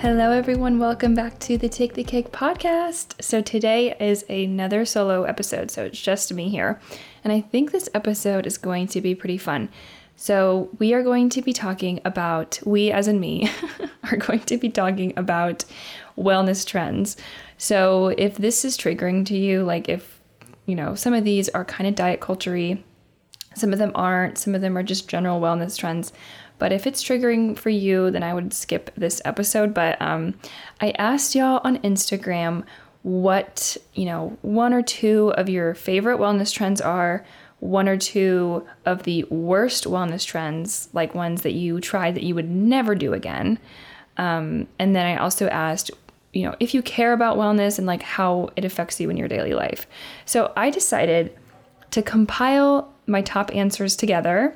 Hello, everyone. Welcome back to the Take the Cake podcast. So, today is another solo episode. So, it's just me here. And I think this episode is going to be pretty fun. So, we are going to be talking about, we as in me, are going to be talking about wellness trends. So, if this is triggering to you, like if, you know, some of these are kind of diet culture some of them aren't, some of them are just general wellness trends. But if it's triggering for you, then I would skip this episode. But um, I asked y'all on Instagram what, you know, one or two of your favorite wellness trends are, one or two of the worst wellness trends, like ones that you tried that you would never do again. Um, and then I also asked, you know, if you care about wellness and like how it affects you in your daily life. So I decided to compile my top answers together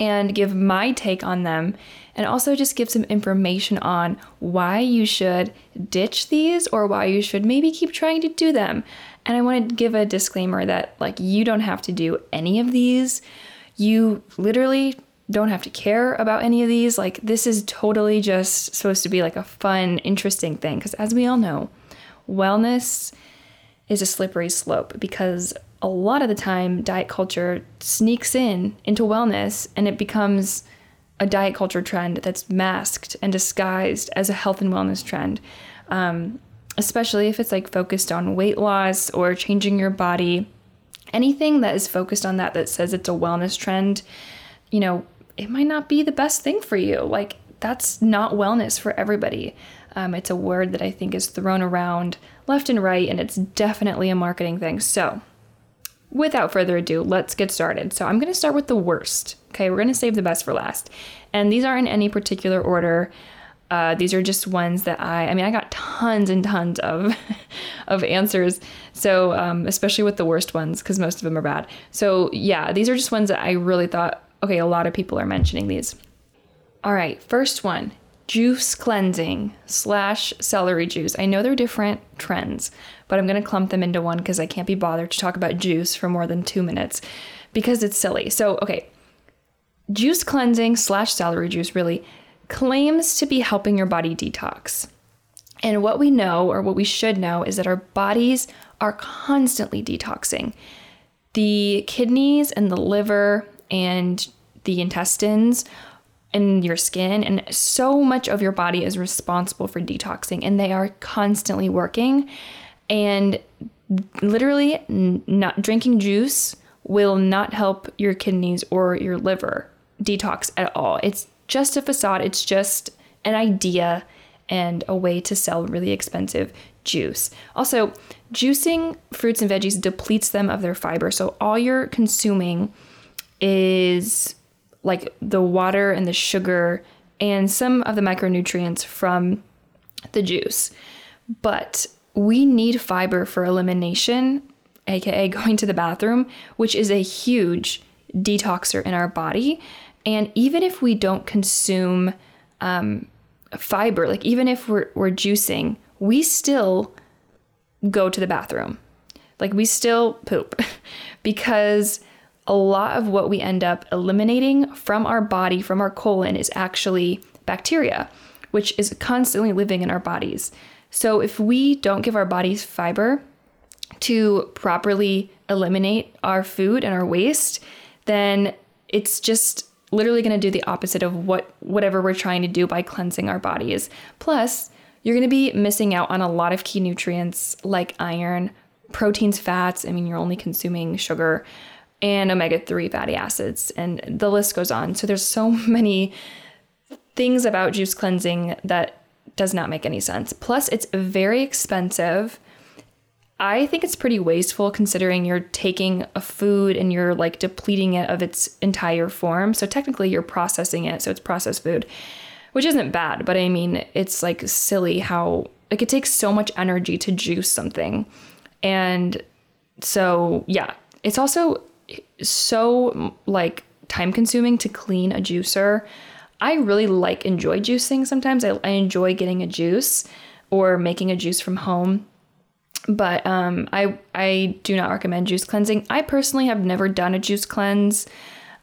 and give my take on them and also just give some information on why you should ditch these or why you should maybe keep trying to do them. And I want to give a disclaimer that like you don't have to do any of these. You literally don't have to care about any of these. Like this is totally just supposed to be like a fun, interesting thing because as we all know, wellness is a slippery slope because a lot of the time diet culture sneaks in into wellness and it becomes a diet culture trend that's masked and disguised as a health and wellness trend. Um, especially if it's like focused on weight loss or changing your body. Anything that is focused on that that says it's a wellness trend you know it might not be the best thing for you. Like that's not wellness for everybody. Um, it's a word that i think is thrown around left and right and it's definitely a marketing thing. So without further ado, let's get started. So I'm going to start with the worst. Okay, we're going to save the best for last. And these aren't in any particular order. Uh, these are just ones that I, I mean, I got tons and tons of, of answers. So, um, especially with the worst ones, because most of them are bad. So, yeah, these are just ones that I really thought, okay, a lot of people are mentioning these. All right, first one juice cleansing slash celery juice. I know they're different trends, but I'm going to clump them into one because I can't be bothered to talk about juice for more than two minutes because it's silly. So, okay, juice cleansing slash celery juice really claims to be helping your body detox. And what we know, or what we should know, is that our bodies are constantly detoxing. The kidneys and the liver and the intestines and your skin and so much of your body is responsible for detoxing and they are constantly working and literally not drinking juice will not help your kidneys or your liver detox at all. It's just a facade. It's just an idea and a way to sell really expensive juice. Also juicing fruits and veggies depletes them of their fiber. So all you're consuming is like the water and the sugar and some of the micronutrients from the juice. But we need fiber for elimination, aka going to the bathroom, which is a huge detoxer in our body. And even if we don't consume um, fiber, like even if we're, we're juicing, we still go to the bathroom. Like we still poop because a lot of what we end up eliminating from our body, from our colon, is actually bacteria, which is constantly living in our bodies. So if we don't give our bodies fiber to properly eliminate our food and our waste, then it's just literally going to do the opposite of what whatever we're trying to do by cleansing our bodies. Plus, you're going to be missing out on a lot of key nutrients like iron, proteins, fats. I mean, you're only consuming sugar and omega 3 fatty acids, and the list goes on. So there's so many things about juice cleansing that does not make any sense. Plus, it's very expensive. I think it's pretty wasteful considering you're taking a food and you're like depleting it of its entire form. So technically, you're processing it, so it's processed food, which isn't bad, but I mean, it's like silly how like it takes so much energy to juice something. And so, yeah, it's also so like time consuming to clean a juicer. I really like enjoy juicing sometimes. I, I enjoy getting a juice or making a juice from home. But um, I I do not recommend juice cleansing. I personally have never done a juice cleanse.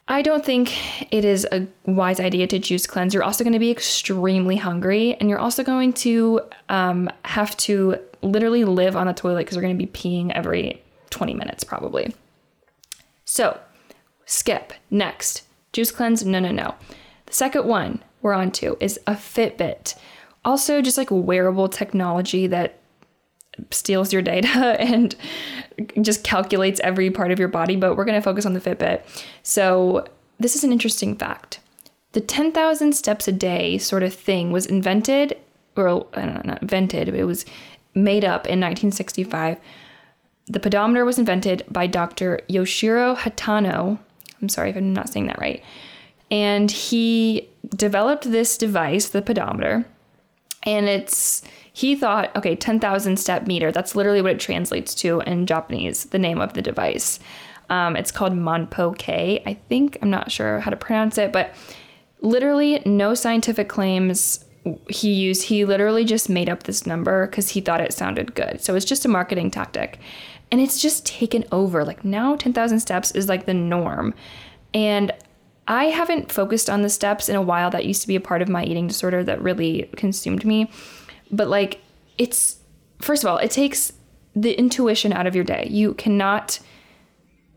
I don't think it is a wise idea to juice cleanse. You're also going to be extremely hungry, and you're also going to um, have to literally live on the toilet because you're going to be peeing every 20 minutes probably. So, skip. Next, juice cleanse. No, no, no. The second one we're on to is a Fitbit. Also, just like wearable technology that steals your data and just calculates every part of your body, but we're going to focus on the Fitbit. So, this is an interesting fact. The 10,000 steps a day sort of thing was invented, or know, not invented, it was made up in 1965. The pedometer was invented by Dr. Yoshiro Hatano. I'm sorry if I'm not saying that right. And he developed this device, the pedometer, and it's he thought, okay, 10,000 step meter. That's literally what it translates to in Japanese, the name of the device. Um, it's called Monpo K. I think, I'm not sure how to pronounce it, but literally no scientific claims he used. He literally just made up this number because he thought it sounded good. So it's just a marketing tactic. And it's just taken over. Like now, 10,000 steps is like the norm. And I haven't focused on the steps in a while. That used to be a part of my eating disorder that really consumed me. But like, it's first of all, it takes the intuition out of your day. You cannot,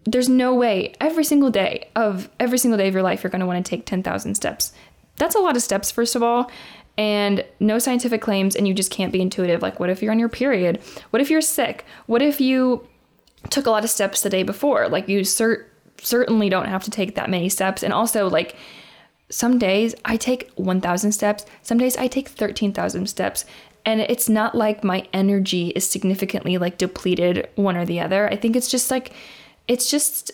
there's no way every single day of every single day of your life, you're going to want to take 10,000 steps. That's a lot of steps, first of all. And no scientific claims, and you just can't be intuitive. Like, what if you're on your period? What if you're sick? What if you took a lot of steps the day before? Like, you cert- certainly don't have to take that many steps. And also, like, some days I take 1,000 steps, some days I take 13,000 steps. And it's not like my energy is significantly like depleted one or the other. I think it's just like, it's just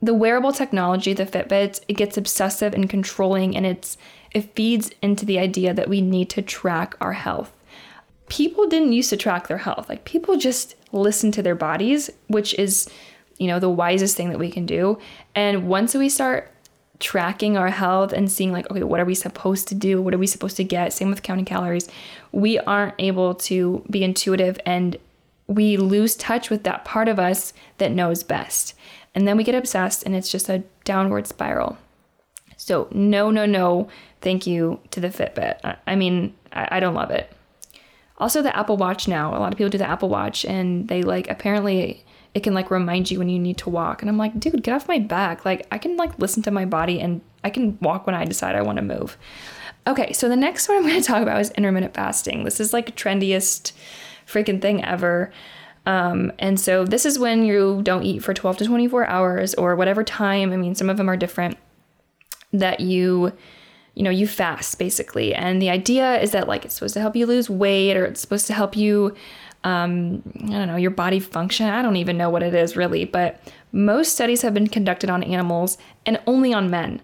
the wearable technology, the Fitbit, it gets obsessive and controlling and it's it feeds into the idea that we need to track our health. People didn't used to track their health. Like people just listen to their bodies, which is, you know, the wisest thing that we can do. And once we start tracking our health and seeing like okay what are we supposed to do? What are we supposed to get? Same with counting calories. We aren't able to be intuitive and we lose touch with that part of us that knows best. And then we get obsessed and it's just a downward spiral. So no no no thank you to the fitbit. I, mean I, don't love it. Also the apple watch now. A lot of people do the apple watch and they like apparently it can like remind you when you need to walk. And I'm like, dude, get off my back. Like I can like listen to my body and I can walk when I decide I want to move. Okay, so the next one I'm going to talk about is intermittent fasting. This is like trendiest freaking thing ever. Um, and so this is when you don't eat for 12 to 24 hours or whatever time. I mean, some of them are different that you you know, you fast basically. And the idea is that like it's supposed to help you lose weight or it's supposed to help you um, I don't know, your body function. I don't even know what it is really, but most studies have been conducted on animals and only on men.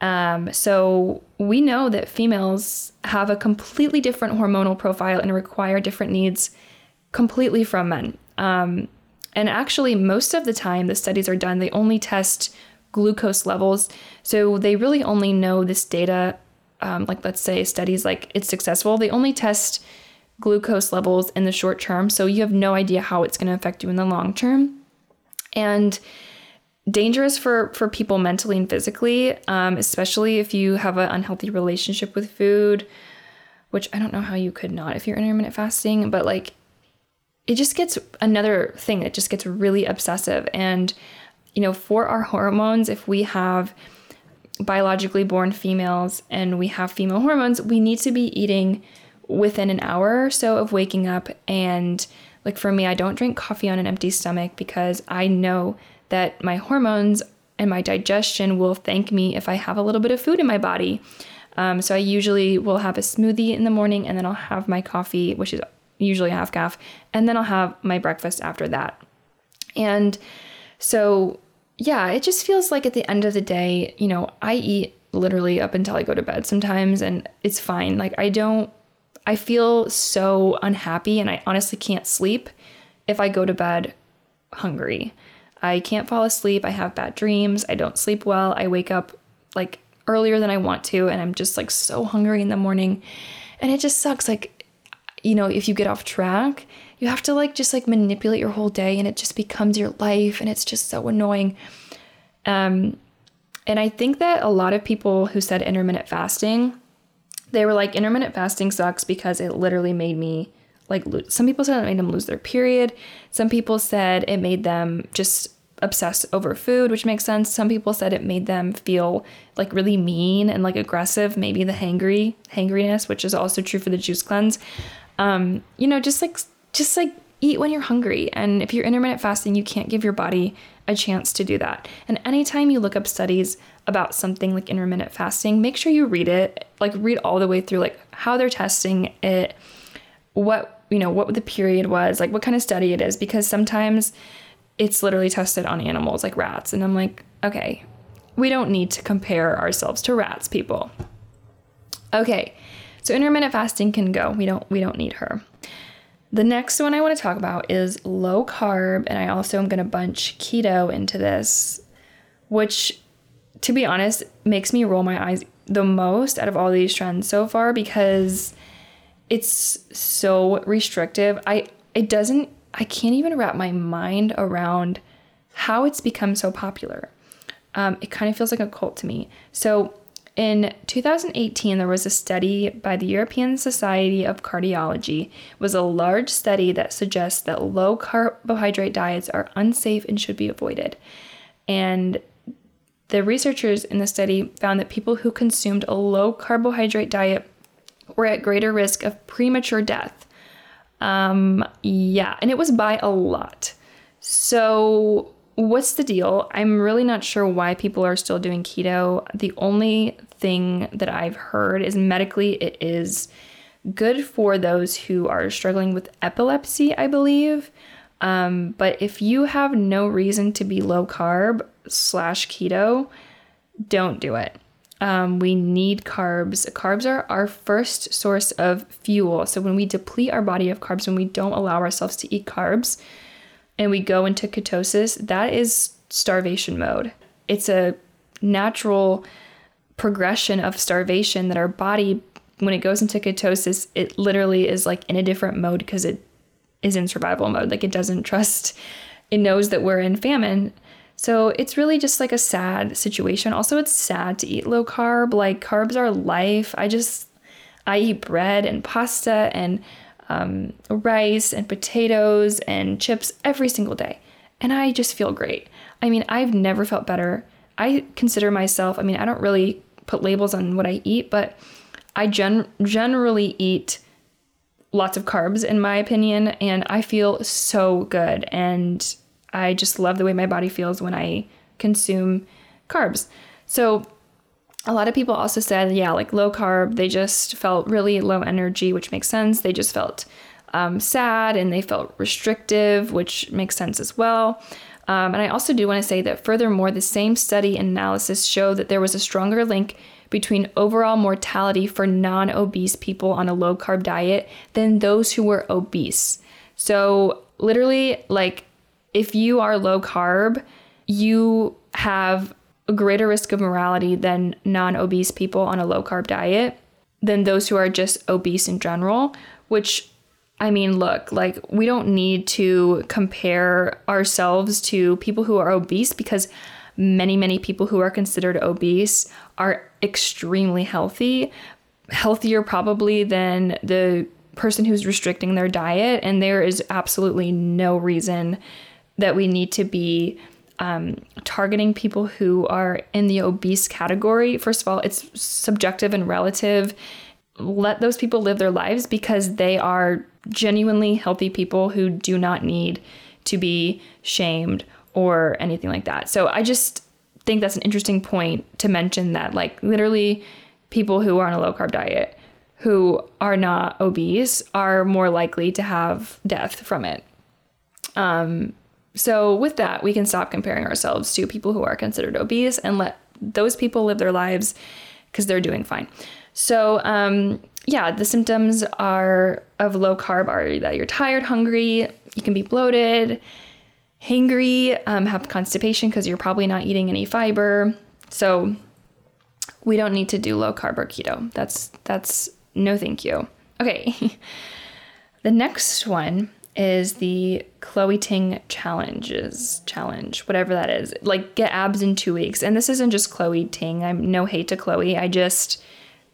Um, so we know that females have a completely different hormonal profile and require different needs completely from men. Um, and actually, most of the time the studies are done, they only test glucose levels. So they really only know this data, um, like let's say studies like it's successful, they only test glucose levels in the short term. So you have no idea how it's going to affect you in the long term. And dangerous for for people mentally and physically, um, especially if you have an unhealthy relationship with food, which I don't know how you could not if you're intermittent fasting, but like it just gets another thing that just gets really obsessive. And you know, for our hormones, if we have biologically born females and we have female hormones, we need to be eating within an hour or so of waking up. And like for me, I don't drink coffee on an empty stomach because I know that my hormones and my digestion will thank me if I have a little bit of food in my body. Um, so I usually will have a smoothie in the morning and then I'll have my coffee, which is usually half caff, and then I'll have my breakfast after that. And so, yeah, it just feels like at the end of the day, you know, I eat literally up until I go to bed sometimes and it's fine. Like I don't I feel so unhappy and I honestly can't sleep if I go to bed hungry. I can't fall asleep. I have bad dreams. I don't sleep well. I wake up like earlier than I want to and I'm just like so hungry in the morning. And it just sucks like you know, if you get off track, you have to like just like manipulate your whole day and it just becomes your life and it's just so annoying. Um and I think that a lot of people who said intermittent fasting, they were like intermittent fasting sucks because it literally made me like some people said it made them lose their period. Some people said it made them just obsess over food, which makes sense. Some people said it made them feel like really mean and like aggressive, maybe the hangry hangriness, which is also true for the juice cleanse. Um, you know, just like just like eat when you're hungry. And if you're intermittent fasting, you can't give your body a chance to do that. And anytime you look up studies about something like intermittent fasting, make sure you read it, like read all the way through like how they're testing it, what you know, what the period was, like what kind of study it is, because sometimes it's literally tested on animals like rats. And I'm like, okay, we don't need to compare ourselves to rats, people. Okay, so intermittent fasting can go. We don't we don't need her. The next one I want to talk about is low carb, and I also am going to bunch keto into this, which, to be honest, makes me roll my eyes the most out of all these trends so far because it's so restrictive. I it doesn't I can't even wrap my mind around how it's become so popular. Um, it kind of feels like a cult to me. So in 2018, there was a study by the European Society of Cardiology. It was a large study that suggests that low carbohydrate diets are unsafe and should be avoided. And the researchers in the study found that people who consumed a low carbohydrate diet were at greater risk of premature death. Um, yeah, and it was by a lot. So, what's the deal? I'm really not sure why people are still doing keto. The only thing that I've heard is medically it is good for those who are struggling with epilepsy, I believe. Um, but if you have no reason to be low carb slash keto, don't do it. Um, we need carbs. Carbs are our first source of fuel. So when we deplete our body of carbs, when we don't allow ourselves to eat carbs, and we go into ketosis, that is starvation mode. It's a natural progression of starvation that our body, when it goes into ketosis, it literally is like in a different mode because it is in survival mode. Like it doesn't trust, it knows that we're in famine. So it's really just like a sad situation. Also, it's sad to eat low carb. Like, carbs are life. I just, I eat bread and pasta and um, rice and potatoes and chips every single day. And I just feel great. I mean, I've never felt better. I consider myself, I mean, I don't really put labels on what I eat, but I gen- generally eat lots of carbs in my opinion and I feel so good and I just love the way my body feels when I consume carbs. So, a lot of people also said, yeah, like low carb, they just felt really low energy, which makes sense. They just felt um, sad and they felt restrictive, which makes sense as well. Um, and I also do want to say that furthermore, the same study analysis showed that there was a stronger link between overall mortality for non obese people on a low carb diet than those who were obese. So, literally, like if you are low carb, you have a greater risk of mortality than non obese people on a low carb diet, than those who are just obese in general, which I mean, look, like we don't need to compare ourselves to people who are obese because many, many people who are considered obese are extremely healthy, healthier probably than the person who's restricting their diet. And there is absolutely no reason that we need to be um, targeting people who are in the obese category. First of all, it's subjective and relative. Let those people live their lives because they are genuinely healthy people who do not need to be shamed or anything like that. So I just think that's an interesting point to mention that, like, literally, people who are on a low carb diet who are not obese are more likely to have death from it. Um, so, with that, we can stop comparing ourselves to people who are considered obese and let those people live their lives because they're doing fine. So, um, yeah, the symptoms are of low carb are that you're tired, hungry, you can be bloated, hangry, um, have constipation because you're probably not eating any fiber. So, we don't need to do low carb or keto. That's that's no thank you. Okay. the next one is the Chloe Ting challenges challenge, whatever that is. Like get abs in 2 weeks. And this isn't just Chloe Ting. I'm no hate to Chloe. I just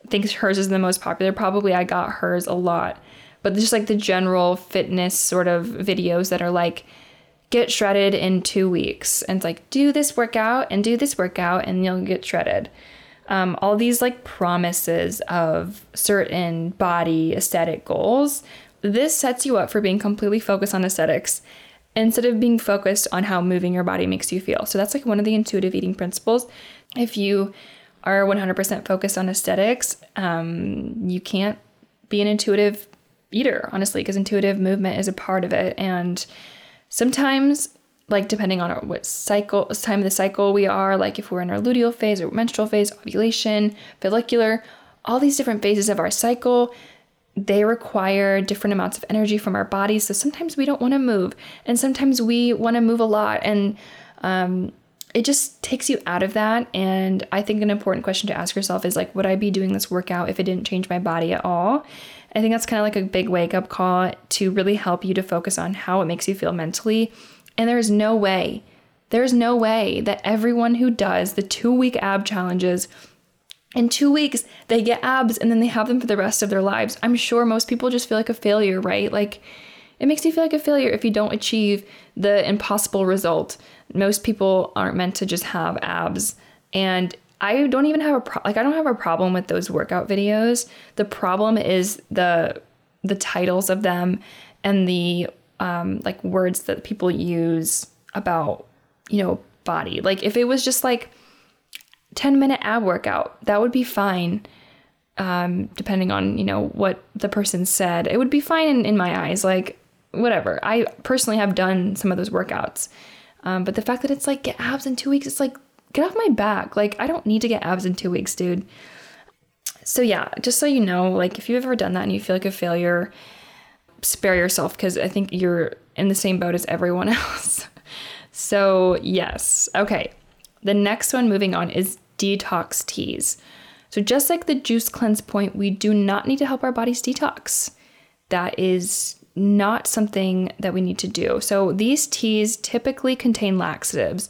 think hers is the most popular. Probably I got hers a lot. But just like the general fitness sort of videos that are like get shredded in 2 weeks. And it's like do this workout and do this workout and you'll get shredded. Um, all these like promises of certain body aesthetic goals this sets you up for being completely focused on aesthetics instead of being focused on how moving your body makes you feel. So that's like one of the intuitive eating principles. If you are 100% focused on aesthetics, um, you can't be an intuitive eater, honestly, because intuitive movement is a part of it. And sometimes, like depending on what cycle, time of the cycle we are, like if we're in our luteal phase or menstrual phase, ovulation, follicular, all these different phases of our cycle, they require different amounts of energy from our bodies. So sometimes we don't want to move, and sometimes we want to move a lot. And um, it just takes you out of that. And I think an important question to ask yourself is like, would I be doing this workout if it didn't change my body at all? I think that's kind of like a big wake up call to really help you to focus on how it makes you feel mentally. And there's no way, there's no way that everyone who does the two week ab challenges in two weeks they get abs and then they have them for the rest of their lives. I'm sure most people just feel like a failure right? Like it makes you feel like a failure if you don't achieve the impossible result. Most people aren't meant to just have abs. And i don't even have a pro- like i don't have a problem with those workout videos the problem is the the titles of them and the um like words that people use about you know body like if it was just like 10 minute ab workout. That would be fine. Um, depending on, you know, what the person said. It would be fine in, in my eyes. Like, whatever. I personally have done some of those workouts. Um, but the fact that it's like get abs in two weeks, it's like, get off my back. Like, I don't need to get abs in two weeks, dude. So, yeah, just so you know, like, if you've ever done that and you feel like a failure, spare yourself because I think you're in the same boat as everyone else. so, yes. Okay. The next one moving on is detox teas. So, just like the juice cleanse point, we do not need to help our bodies detox. That is not something that we need to do. So, these teas typically contain laxatives,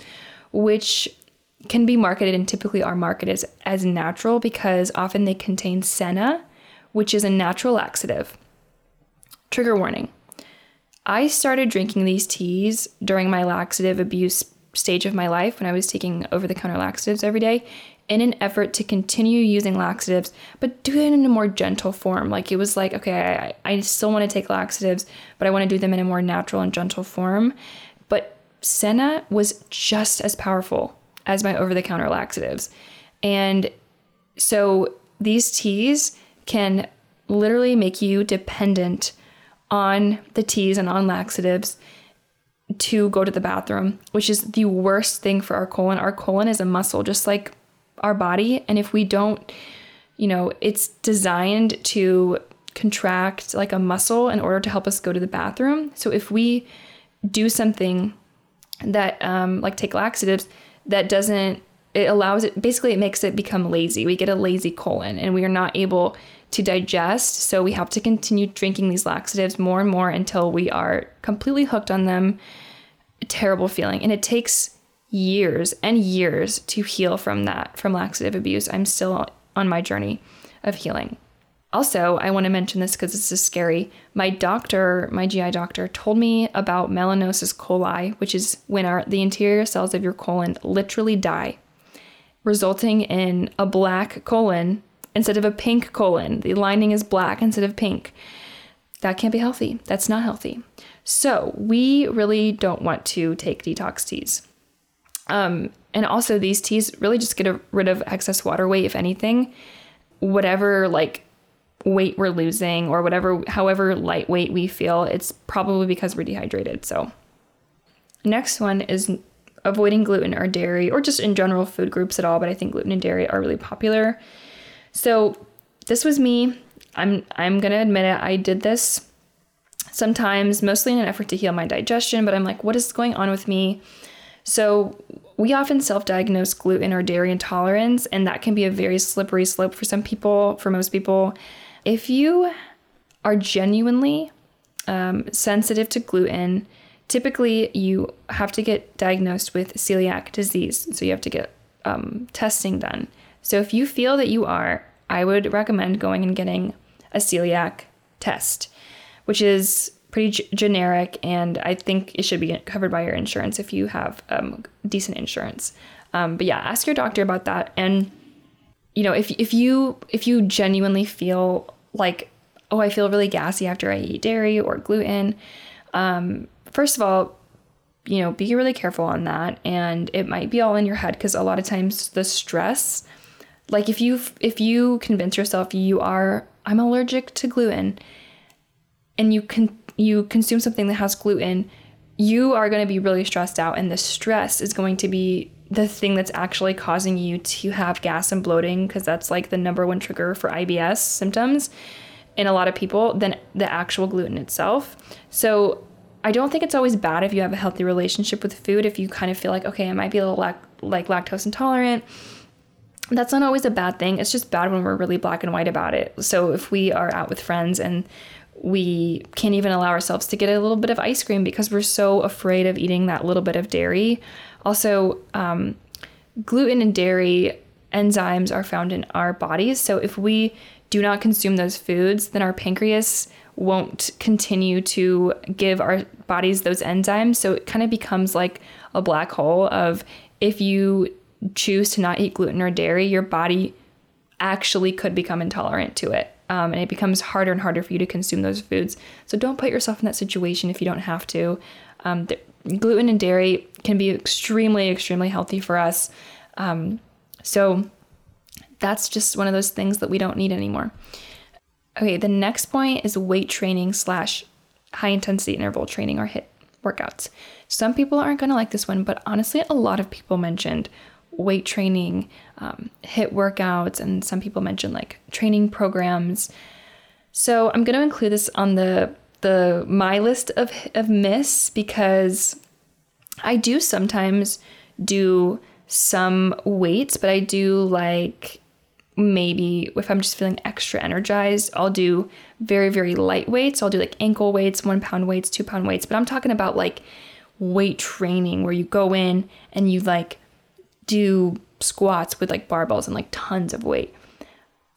which can be marketed and typically are marketed as, as natural because often they contain senna, which is a natural laxative. Trigger warning I started drinking these teas during my laxative abuse stage of my life when I was taking over the counter laxatives every day in an effort to continue using laxatives, but do it in a more gentle form. Like it was like, okay, I, I still want to take laxatives, but I want to do them in a more natural and gentle form. But Senna was just as powerful as my over the counter laxatives. And so these teas can literally make you dependent on the teas and on laxatives to go to the bathroom, which is the worst thing for our colon. Our colon is a muscle, just like our body. And if we don't, you know, it's designed to contract like a muscle in order to help us go to the bathroom. So if we do something that, um, like take laxatives, that doesn't, it allows it, basically, it makes it become lazy. We get a lazy colon and we are not able to digest. So we have to continue drinking these laxatives more and more until we are completely hooked on them. A terrible feeling. And it takes years and years to heal from that, from laxative abuse. I'm still on my journey of healing. Also, I want to mention this because this is scary. My doctor, my GI doctor, told me about melanosis coli, which is when our, the interior cells of your colon literally die, resulting in a black colon instead of a pink colon. The lining is black instead of pink. That can't be healthy. That's not healthy. So, we really don't want to take detox teas. Um, and also, these teas really just get rid of excess water weight, if anything. Whatever, like, weight we're losing or whatever, however lightweight we feel, it's probably because we're dehydrated. So, next one is avoiding gluten or dairy or just in general food groups at all, but I think gluten and dairy are really popular. So, this was me. I'm I'm gonna admit it. I did this sometimes, mostly in an effort to heal my digestion. But I'm like, what is going on with me? So we often self-diagnose gluten or dairy intolerance, and that can be a very slippery slope for some people. For most people, if you are genuinely um, sensitive to gluten, typically you have to get diagnosed with celiac disease. So you have to get um, testing done. So if you feel that you are, I would recommend going and getting a celiac test, which is pretty g- generic, and I think it should be covered by your insurance if you have um, decent insurance. Um, but yeah, ask your doctor about that, and you know if if you if you genuinely feel like oh, I feel really gassy after I eat dairy or gluten. Um, first of all, you know, be really careful on that. And it might be all in your head because a lot of times the stress, like if you if you convince yourself you are I'm allergic to gluten, and you can you consume something that has gluten, you are going to be really stressed out, and the stress is going to be the thing that's actually causing you to have gas and bloating because that's like the number one trigger for IBS symptoms in a lot of people than the actual gluten itself. So I don't think it's always bad if you have a healthy relationship with food. If you kind of feel like, okay, I might be a little lac- like lactose intolerant, that's not always a bad thing. It's just bad when we're really black and white about it. So if we are out with friends and we can't even allow ourselves to get a little bit of ice cream because we're so afraid of eating that little bit of dairy. Also, um, gluten and dairy enzymes are found in our bodies. So if we do not consume those foods, then our pancreas won't continue to give our bodies those enzymes. So it kind of becomes like a black hole of if you choose to not eat gluten or dairy, your body actually could become intolerant to it. Um, and it becomes harder and harder for you to consume those foods. So don't put yourself in that situation if you don't have to. Um, the, gluten and dairy can be extremely, extremely healthy for us. Um, so that's just one of those things that we don't need anymore. Okay, the next point is weight training slash high intensity interval training or HIIT workouts. Some people aren't going to like this one, but honestly, a lot of people mentioned weight training, um, HIIT workouts, and some people mentioned like training programs. So I'm going to include this on the the my list of of myths because I do sometimes do some weights, but I do like maybe if I'm just feeling extra energized, I'll do very, very light weights. I'll do like ankle weights, one pound weights, two pound weights. But I'm talking about like weight training where you go in and you like do squats with like barbells and like tons of weight.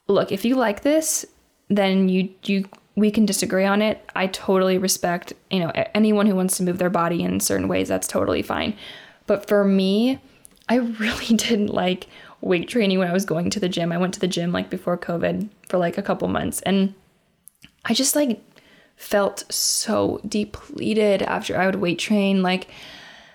Look, if you like this, then you you we can disagree on it. I totally respect, you know, anyone who wants to move their body in certain ways, that's totally fine. But for me, I really didn't like weight training when I was going to the gym. I went to the gym like before COVID for like a couple months and I just like felt so depleted after I would weight train. Like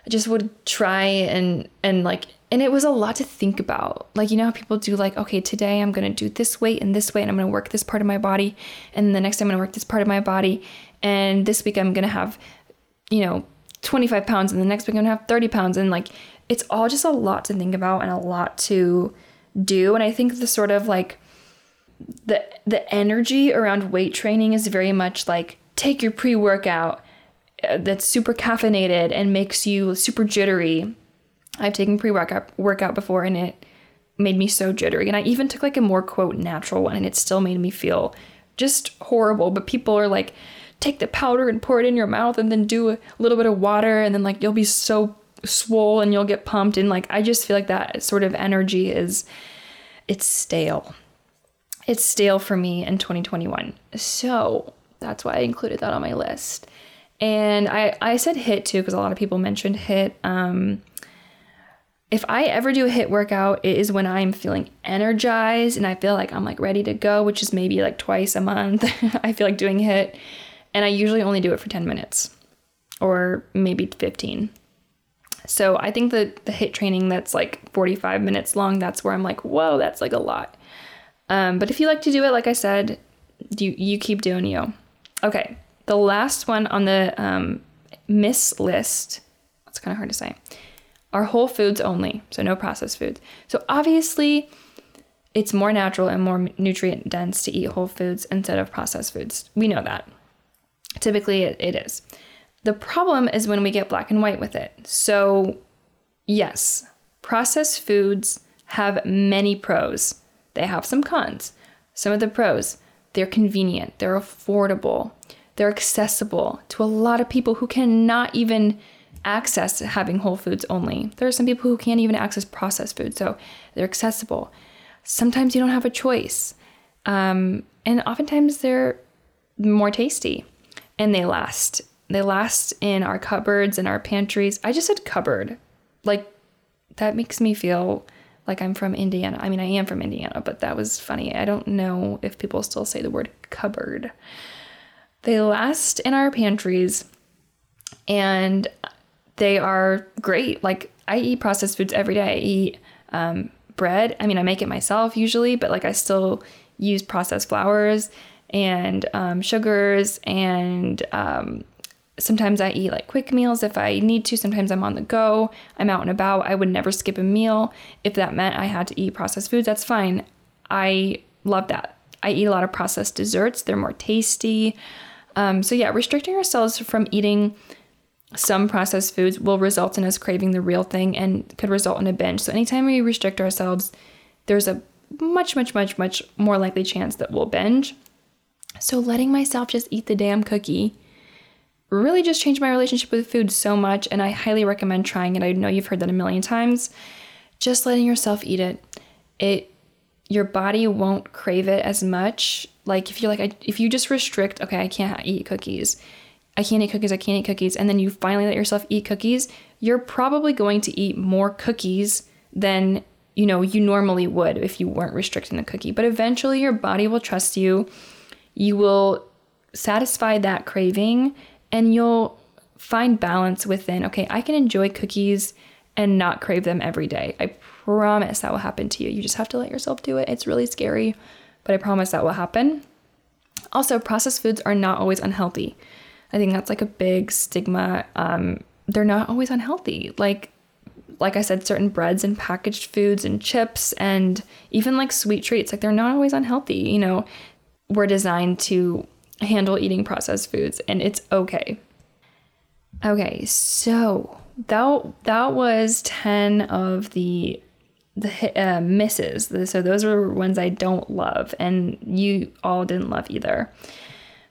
I just would try and and like and it was a lot to think about. Like you know how people do like okay, today I'm to do this weight and this weight and I'm to work this part of my body and the next time I'm to work this part of my body and this week I'm to have you know 25 pounds and the next week I'm to have 30 pounds and like it's all just a lot to think about and a lot to do. And I think the sort of like the the energy around weight training is very much like take your pre-workout uh, that's super caffeinated and makes you super jittery. I've taken pre-workout workout before and it made me so jittery. And I even took like a more quote natural one and it still made me feel just horrible. But people are like, take the powder and pour it in your mouth and then do a little bit of water and then like you'll be so swole and you'll get pumped and like I just feel like that sort of energy is it's stale. It's stale for me in 2021. So that's why I included that on my list. And I, I said HIIT too, because a lot of people mentioned HIIT. Um, if I ever do a HIIT workout, it is when I'm feeling energized and I feel like I'm like ready to go, which is maybe like twice a month. I feel like doing HIIT, And I usually only do it for 10 minutes or maybe 15. So I think that the HIIT training that's like 45 minutes long, that's where I'm like, whoa, that's like a lot. Um, but if you like to do it, like I said, you you keep doing you. Okay, the last one on the um, miss list. That's kind of hard to say. Are whole foods only, so no processed foods. So obviously, it's more natural and more nutrient dense to eat whole foods instead of processed foods. We know that. Typically, it, it is. The problem is when we get black and white with it. So, yes, processed foods have many pros, they have some cons. Some of the pros, they're convenient, they're affordable, they're accessible to a lot of people who cannot even access having whole foods only. There are some people who can't even access processed food, so they're accessible. Sometimes you don't have a choice. Um, and oftentimes they're more tasty and they last. They last in our cupboards and our pantries. I just said cupboard. Like, that makes me feel like I'm from Indiana. I mean, I am from Indiana, but that was funny. I don't know if people still say the word cupboard. They last in our pantries and they are great. Like, I eat processed foods every day. I eat um, bread. I mean, I make it myself usually, but like, I still use processed flours and um, sugars and um, sometimes I eat like quick meals if I need to. Sometimes I'm on the go. I'm out and about. I would never skip a meal. If that meant I had to eat processed foods, that's fine. I love that. I eat a lot of processed desserts, they're more tasty. Um, so, yeah, restricting ourselves from eating some processed foods will result in us craving the real thing and could result in a binge. So, anytime we restrict ourselves, there's a much, much, much, much more likely chance that we'll binge. So, letting myself just eat the damn cookie really just changed my relationship with food so much, and I highly recommend trying it. I know you've heard that a million times. Just letting yourself eat it, it your body won't crave it as much. Like if you're like, if you just restrict, okay, I can't eat cookies, I can't eat cookies, I can't eat cookies, and then you finally let yourself eat cookies, you're probably going to eat more cookies than you know you normally would if you weren't restricting the cookie. But eventually, your body will trust you. You will satisfy that craving and you'll find balance within okay, I can enjoy cookies and not crave them every day. I promise that will happen to you. You just have to let yourself do it. It's really scary, but I promise that will happen. Also, processed foods are not always unhealthy. I think that's like a big stigma. Um, they're not always unhealthy. Like, like I said, certain breads and packaged foods and chips and even like sweet treats, like they're not always unhealthy. You know, we're designed to handle eating processed foods and it's okay. Okay, so that that was 10 of the the uh, misses. So those were ones I don't love and you all didn't love either.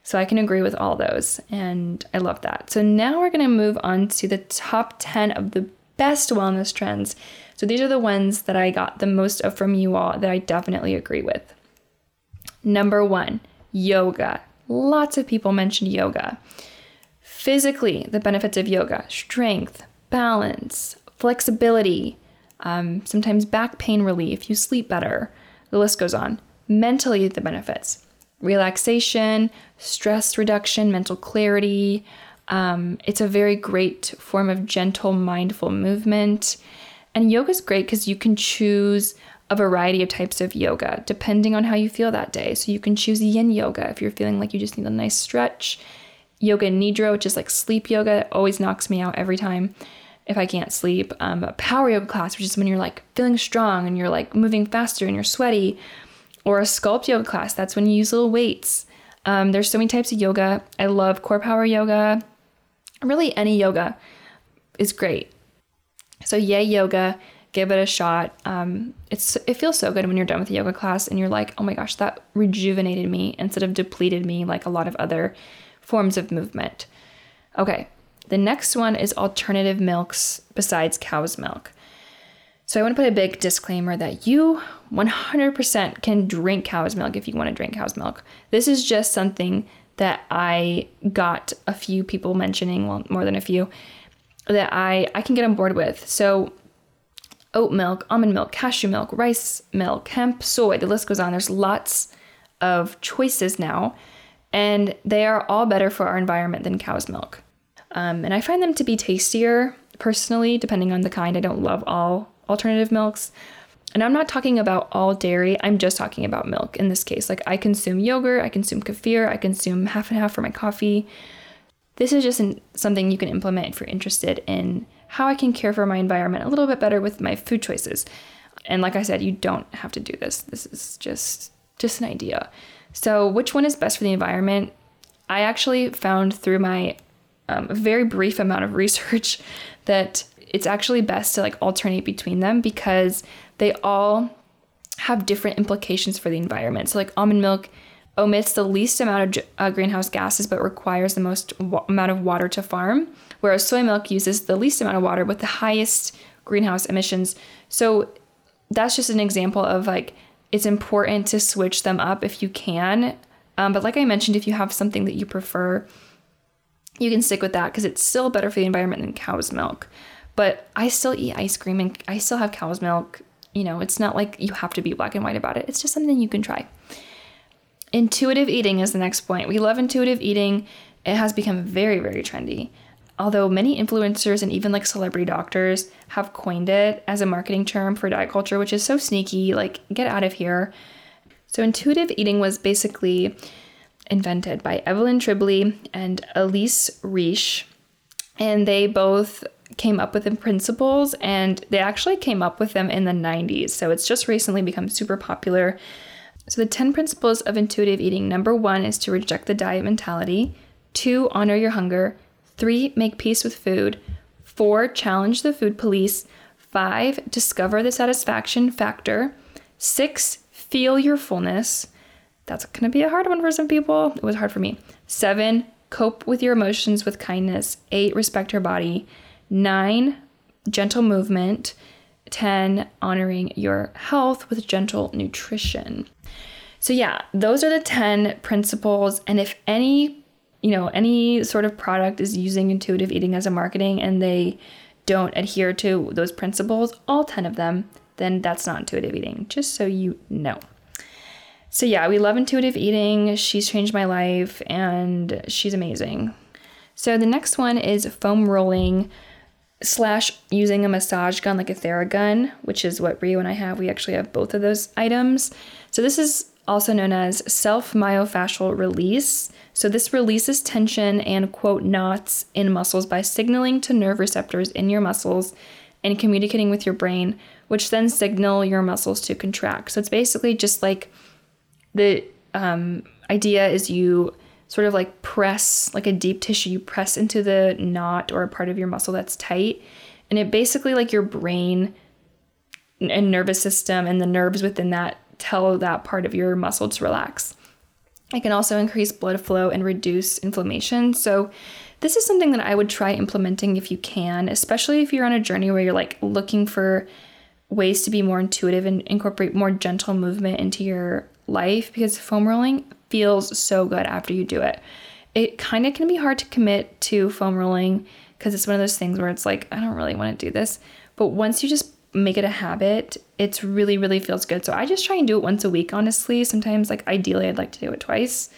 So I can agree with all those and I love that. So now we're going to move on to the top 10 of the best wellness trends. So these are the ones that I got the most of from you all that I definitely agree with. Number 1, yoga. Lots of people mentioned yoga. Physically, the benefits of yoga strength, balance, flexibility, um, sometimes back pain relief, you sleep better. The list goes on. Mentally, the benefits relaxation, stress reduction, mental clarity. Um, it's a very great form of gentle, mindful movement. And yoga is great because you can choose a variety of types of yoga depending on how you feel that day. So you can choose yin yoga if you're feeling like you just need a nice stretch. Yoga nidra, which is like sleep yoga, always knocks me out every time if I can't sleep. Um, power yoga class, which is when you're like feeling strong and you're like moving faster and you're sweaty. Or a sculpt yoga class, that's when you use little weights. Um, there's so many types of yoga. I love CorePower Yoga. Really, any yoga is great. So, yay, yoga give it a shot. Um, it's it feels so good when you're done with a yoga class and you're like, oh my gosh, that rejuvenated me instead of depleted me like a lot of other forms of movement. Okay, the next one is alternative milks besides cow's milk. So I want to put a big disclaimer that you 100% can drink cow's milk if you want to drink cow's milk. This is just something that I got a few people mentioning, well, more than a few, that I I can get on board with. So oat milk, almond milk, cashew milk, rice milk, hemp, soy, the list goes on. There's lots of choices now, and they are all better for our environment than cow's milk. Um, and I find them to be tastier personally, depending on the kind. I don't love all alternative milks. And I'm not talking about all dairy, I'm just talking about milk in this case. Like I consume yogurt, I consume kefir, I consume half and half for my coffee. This is just an, something you can implement if you're interested in how I can care for my environment a little bit better with my food choices. And like I said, you don't have to do this. This is just just an idea. So, which one is best for the environment? I actually found through my um, very brief amount of research that it's actually best to like alternate between them because they all have different implications for the environment. So, like almond milk omits the least amount of uh, greenhouse gases but requires the most wa- amount of water to farm, whereas soy milk uses the least amount of water but the highest greenhouse emissions. So, that's just an example of like it's important to switch them up if you can. Um, but like I mentioned, if you have something that you prefer, you can stick with that because it's still better for the environment than cow's milk. But I still eat ice cream and I still have cow's milk. You know, it's not like you have to be black and white about it. It's just something you can try. Intuitive eating is the next point. We love intuitive eating. It has become very, very trendy although many influencers and even like celebrity doctors have coined it as a marketing term for diet culture, which is so sneaky, like, get out of here. So, intuitive eating was basically invented by Evelyn Tribole and Elise Resch, and they both came up with the principles and they actually came up with them in the 90s. So, it's just recently become super popular. So, the 10 principles of intuitive eating number one is to reject the diet mentality, two, honor your hunger. Three, make peace with food. Four, challenge the food police. Five, discover the satisfaction factor. Six, feel your fullness. That's going to be a hard one for some people. It was hard for me. Seven, cope with your emotions with kindness. Eight, respect your body. Nine, gentle movement. 10, honoring your health with gentle nutrition. So, yeah, those are the 10 principles. And if any you know, any sort of product is using intuitive eating as a marketing and they don't adhere to those principles, all 10 of them, then that's not intuitive eating, just so you know. So, yeah, we love intuitive eating. She's changed my life and she's amazing. So, the next one is foam rolling slash using a massage gun like a Theragun, which is what Rio and I have. We actually have both of those items. So, this is also known as self myofascial release. So, this releases tension and quote knots in muscles by signaling to nerve receptors in your muscles and communicating with your brain, which then signal your muscles to contract. So, it's basically just like the um, idea is you sort of like press, like a deep tissue, you press into the knot or a part of your muscle that's tight. And it basically, like your brain and nervous system and the nerves within that tell that part of your muscle to relax. It can also increase blood flow and reduce inflammation. So, this is something that I would try implementing if you can, especially if you're on a journey where you're like looking for ways to be more intuitive and incorporate more gentle movement into your life because foam rolling feels so good after you do it. It kind of can be hard to commit to foam rolling because it's one of those things where it's like, I don't really want to do this. But once you just make it a habit, it's really, really feels good. So I just try and do it once a week, honestly. Sometimes, like, ideally, I'd like to do it twice.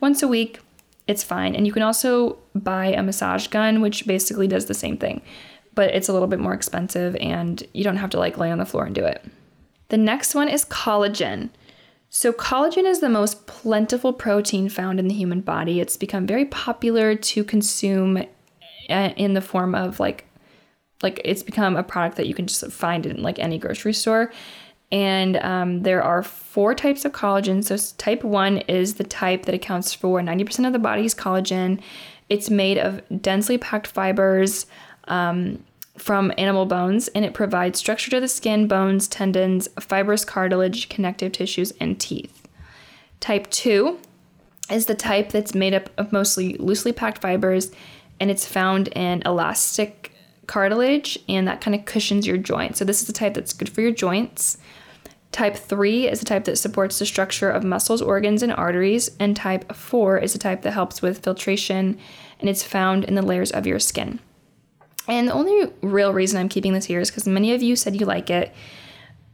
Once a week, it's fine. And you can also buy a massage gun, which basically does the same thing, but it's a little bit more expensive and you don't have to like lay on the floor and do it. The next one is collagen. So, collagen is the most plentiful protein found in the human body. It's become very popular to consume uh, in the form of like like it's become a product that you can just find in like any grocery store. And um, there are four types of collagen. So, type one is the type that accounts for 90% of the body's collagen. It's made of densely packed fibers um, from animal bones, and it provides structure to the skin, bones, tendons, fibrous cartilage, connective tissues, and teeth. Type two is the type that's made up of mostly loosely packed fibers, and it's found in elastic cartilage and that kind of cushions your joint. So this is the type that's good for your joints. Type 3 is the type that supports the structure of muscles, organs, and arteries. And type 4 is the type that helps with filtration and it's found in the layers of your skin. And the only real reason I'm keeping this here is because many of you said you like it.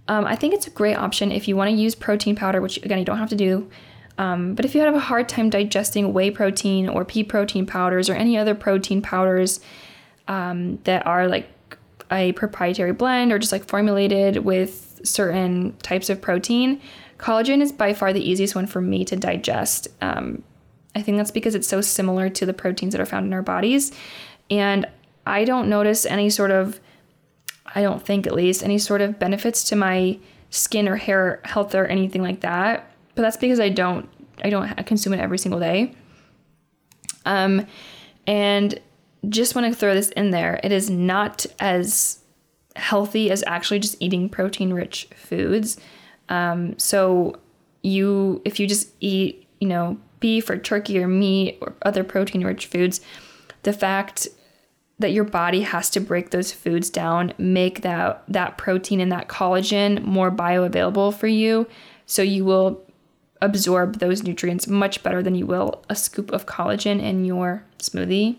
Um, I think it's a great option if you want to use protein powder, which again, you don't have to do. Um, but if you have a hard time digesting whey protein or pea protein powders or any other protein powders, um, that are like a proprietary blend or just like formulated with certain types of protein. Collagen is by far the easiest one for me to digest. Um, I think that's because it's so similar to the proteins that are found in our bodies. And I don't notice any sort of I don't think at least, any sort of benefits to my skin or hair health or anything like that. But that's because I don't I don't consume it every single day. Um, and just want to throw this in there. It is not as healthy as actually just eating protein rich foods. Um, so you if you just eat, you know, beef or turkey or meat or other protein rich foods, the fact that your body has to break those foods down, make that that protein and that collagen more bioavailable for you, so you will absorb those nutrients much better than you will a scoop of collagen in your smoothie.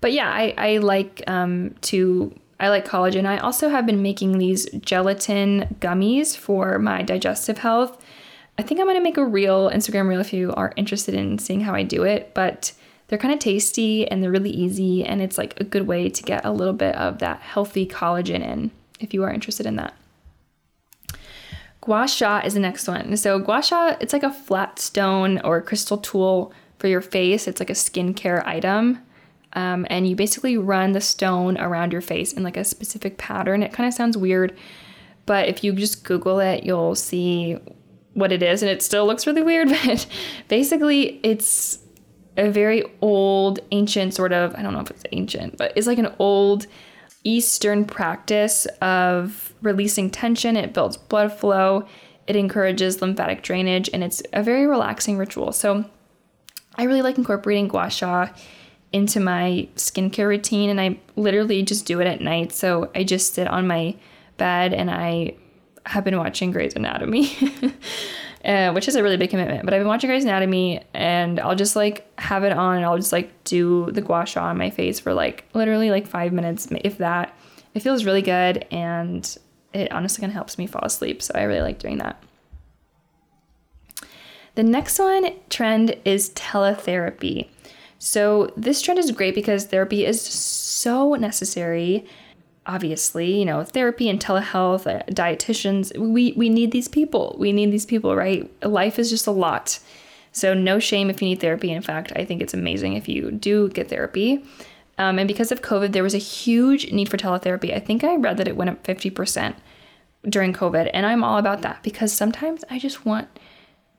But yeah, I, I like um, to I like collagen. I also have been making these gelatin gummies for my digestive health. I think I'm gonna make a real Instagram reel if you are interested in seeing how I do it. But they're kind of tasty and they're really easy, and it's like a good way to get a little bit of that healthy collagen in if you are interested in that. Gua sha is the next one. So gua sha, it's like a flat stone or crystal tool for your face. It's like a skincare item. Um, and you basically run the stone around your face in like a specific pattern. It kind of sounds weird, but if you just Google it, you'll see what it is, and it still looks really weird. But basically, it's a very old, ancient sort of, I don't know if it's ancient, but it's like an old Eastern practice of releasing tension. It builds blood flow, it encourages lymphatic drainage, and it's a very relaxing ritual. So I really like incorporating gua sha into my skincare routine, and I literally just do it at night. So I just sit on my bed and I have been watching Grey's Anatomy. uh, which is a really big commitment. But I've been watching Grey's Anatomy, and I'll just like have it on, and I'll just like do the gua sha on my face for like literally like five minutes, if that. It feels really good, and it honestly kind of helps me fall asleep. So I really like doing that. The next one trend is teletherapy. So this trend is great because therapy is so necessary obviously, you know, therapy and telehealth, uh, dietitians, we, we need these people. We need these people, right? Life is just a lot. So, no shame if you need therapy. In fact, I think it's amazing if you do get therapy. Um, and because of COVID, there was a huge need for teletherapy. I think I read that it went up 50% during COVID. And I'm all about that because sometimes I just want,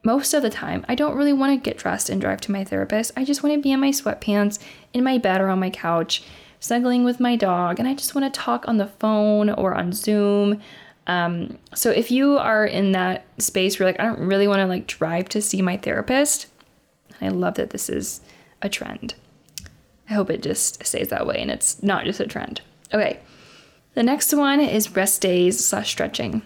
most of the time, I don't really want to get dressed and drive to my therapist. I just want to be in my sweatpants, in my bed, or on my couch snuggling with my dog, and I just want to talk on the phone or on Zoom. Um, so if you are in that space where like I don't really want to like drive to see my therapist, I love that this is a trend. I hope it just stays that way and it's not just a trend. Okay. The next one is rest days slash stretching.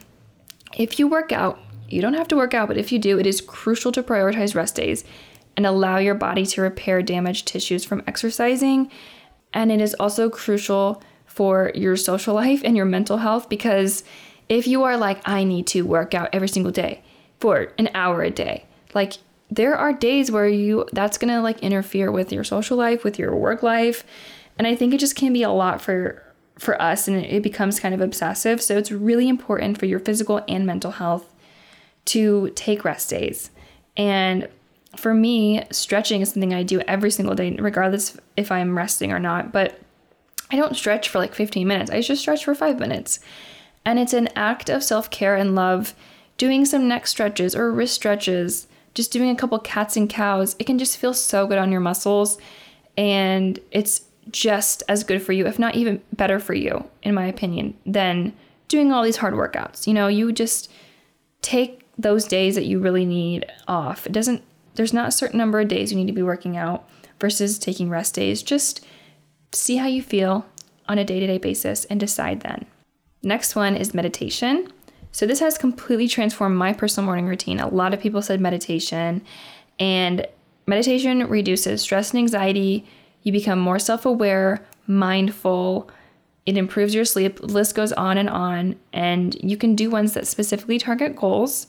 If you work out, you don't have to work out, but if you do, it is crucial to prioritize rest days and allow your body to repair damaged tissues from exercising and it is also crucial for your social life and your mental health because if you are like, I need to work out every single day for an hour a day, like there are days where you that's gonna like interfere with your social life, with your work life. And I think it just can be a lot for for us and it becomes kind of obsessive. So it's really important for your physical and mental health to take rest days. And for me, stretching is something I do every single day, regardless if I'm resting or not. But I don't stretch for like 15 minutes, I just stretch for five minutes. And it's an act of self care and love. Doing some neck stretches or wrist stretches, just doing a couple cats and cows, it can just feel so good on your muscles. And it's just as good for you, if not even better for you, in my opinion, than doing all these hard workouts. You know, you just take those days that you really need off. It doesn't there's not a certain number of days you need to be working out versus taking rest days. Just see how you feel on a day to day basis and decide then. Next one is meditation. So, this has completely transformed my personal morning routine. A lot of people said meditation, and meditation reduces stress and anxiety. You become more self aware, mindful. It improves your sleep. The list goes on and on. And you can do ones that specifically target goals.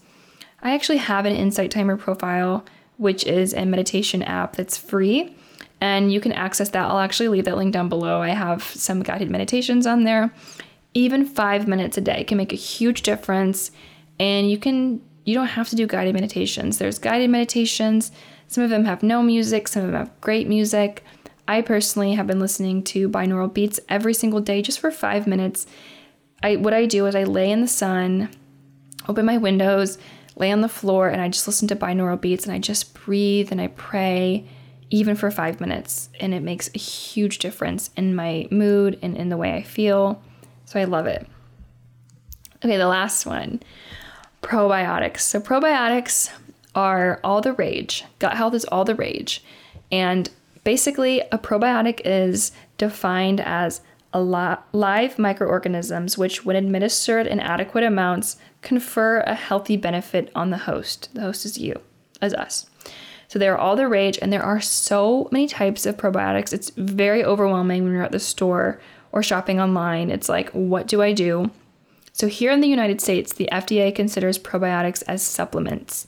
I actually have an Insight Timer profile which is a meditation app that's free. And you can access that. I'll actually leave that link down below. I have some guided meditations on there. Even five minutes a day can make a huge difference. And you can, you don't have to do guided meditations. There's guided meditations. Some of them have no music, some of them have great music. I personally have been listening to binaural beats every single day just for five minutes. I what I do is I lay in the sun, open my windows, lay on the floor, and I just listen to binaural beats and I just breathe and I pray even for five minutes. And it makes a huge difference in my mood and in the way I feel. So I love it. Okay, the last one probiotics. So, probiotics are all the rage. Gut health is all the rage. And basically, a probiotic is defined as live microorganisms which, when administered in adequate amounts, confer a healthy benefit on the host. The host is you, as us. So they're all the rage, and there are so many types of probiotics. It's very overwhelming when you're at the store or shopping online. It's like, what do I do? So here in the United States, the FDA considers probiotics as supplements,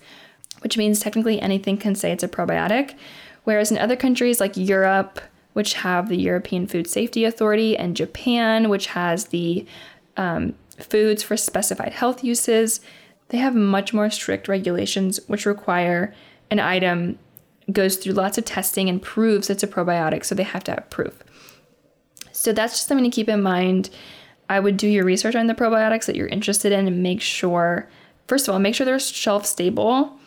which means technically anything can say it's a probiotic. Whereas in other countries like Europe, which have the European Food Safety Authority, and Japan, which has the um, foods for specified health uses, they have much more strict regulations which require an item goes through lots of testing and proves it's a probiotic, so they have to have proof. So that's just something to keep in mind I would do your research on the probiotics that you're interested in and make sure, first of all, make sure they're shelf stable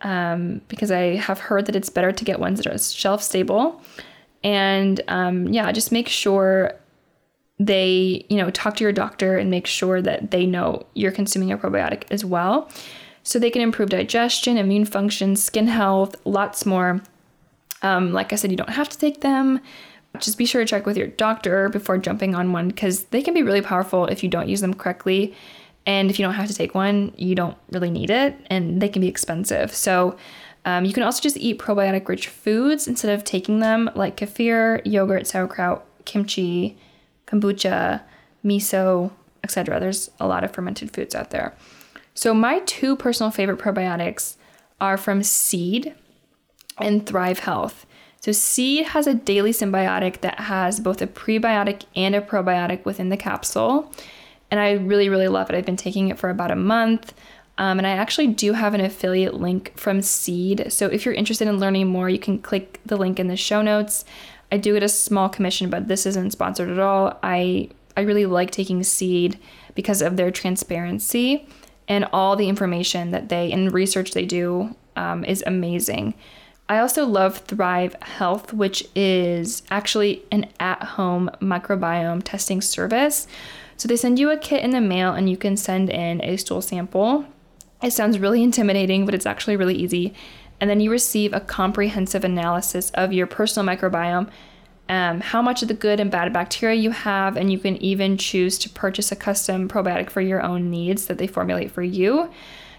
um, because I have heard that it's better to get ones that are shelf stable. And um, yeah, just make sure they, you know, talk to your doctor and make sure that they know you're consuming a probiotic as well. So they can improve digestion, immune function, skin health, lots more. Um, like I said, you don't have to take them just be sure to check with your doctor before jumping on one because they can be really powerful if you don't use them correctly. And if you don't have to take one, you don't really need it, and they can be expensive. So, um, you can also just eat probiotic rich foods instead of taking them, like kefir, yogurt, sauerkraut, kimchi, kombucha, miso, etc. There's a lot of fermented foods out there. So, my two personal favorite probiotics are from Seed and Thryve Health. So, Seed has a daily synbiotic that has both a prebiotic and a probiotic within the capsule. And I really, really love it. I've been taking it for about a month. Um, and I actually do have an affiliate link from Seed. So, if you're interested in learning more, you can click the link in the show notes. I do get a small commission, but this isn't sponsored at all. I, I really like taking Seed because of their transparency and all the information that they and research they do um, is amazing. I also love Thryve Health, which is actually an at home microbiome testing service. So they send you a kit in the mail and you can send in a stool sample. It sounds really intimidating, but it's actually really easy. And then you receive a comprehensive analysis of your personal microbiome, um, how much of the good and bad bacteria you have, and you can even choose to purchase a custom probiotic for your own needs that they formulate for you.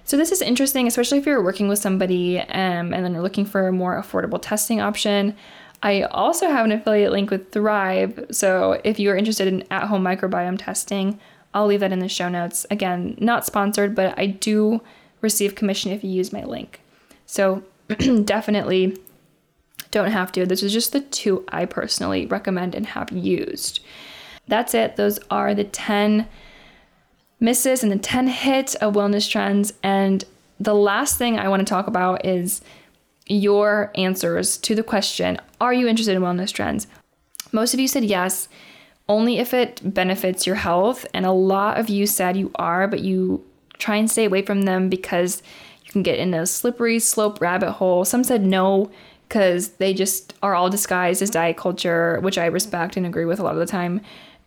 So this is interesting, especially if you're working with somebody um, and then you're looking for a more affordable testing option. I also have an affiliate link with Thryve. So if you are interested in at home microbiome testing, I'll leave that in the show notes. Again, not sponsored, but I do receive commission if you use my link. So definitely don't have to. This is just the two I personally recommend and have used. That's it. Those are the 10 misses and the 10 hits of wellness trends. And the last thing I want to talk about is your answers to the question Are you interested in wellness trends? Most of you said yes, only if it benefits your health. And a lot of you said you are, but you try and stay away from them because you can get in a slippery slope rabbit hole. Some said no because they just are all disguised as diet culture, which I respect and agree with a lot of the time.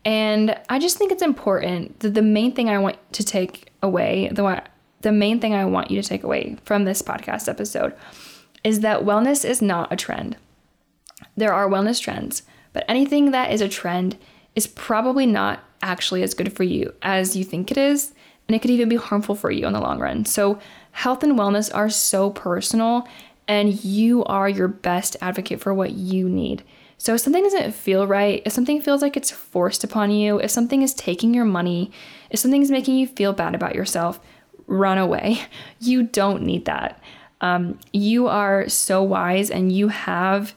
And I just think it's important that the main thing I want to take away, the the main thing I want you to take away from this podcast episode is that wellness is not a trend. There are wellness trends, but anything that is a trend is probably not actually as good for you as you think it is, and it could even be harmful for you in the long run. So, health and wellness are so personal, and you are your best advocate for what you need. So if something doesn't feel right, if something feels like it's forced upon you, if something is taking your money, if something is making you feel bad about yourself, run away. You don't need that. Um, you are so wise and you have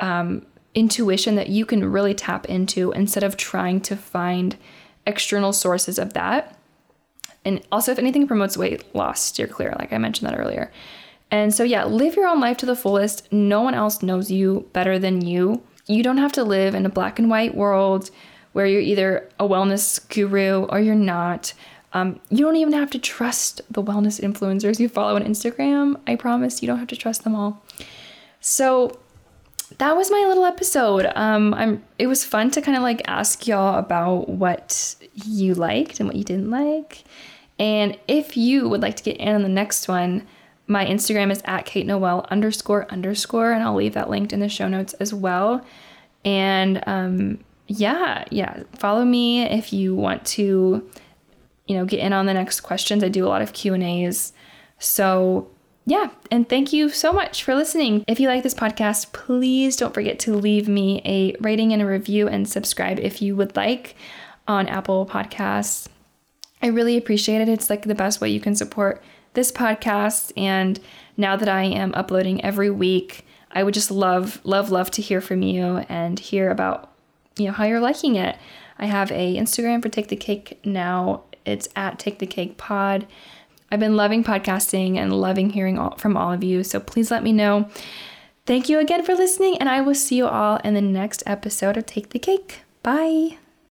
um, intuition that you can really tap into instead of trying to find external sources of that. And also, if anything promotes weight loss, steer clear, like I mentioned that earlier. And so, yeah, live your own life to the fullest. No one else knows you better than you. You don't have to live in a black and white world where you're either a wellness guru or you're not. Um, you don't even have to trust the wellness influencers you follow on Instagram. I promise you don't have to trust them all. So, that was my little episode. Um, I'm. It was fun to kind of like ask y'all about what you liked and what you didn't like, and if you would like to get in on the next one, my Instagram is at Kate Noel underscore underscore, and I'll leave that linked in the show notes as well. And um, yeah, yeah, follow me if you want to, you know, get in on the next questions. I do a lot of Q and A's, so yeah, and thank you so much for listening. If you like this podcast, please don't forget to leave me a rating and a review and subscribe if you would like on Apple Podcasts. I really appreciate it. It's like the best way you can support this podcast. And now that I am uploading every week, I would just love, love, love to hear from you and hear about, you know, how you're liking it. I have a Instagram for Take the Cake now. It's at Take the Cake Pod. I've been loving podcasting and loving hearing all, from all of you. So please let me know. Thank you again for listening, and I will see you all in the next episode of Take the Cake. Bye.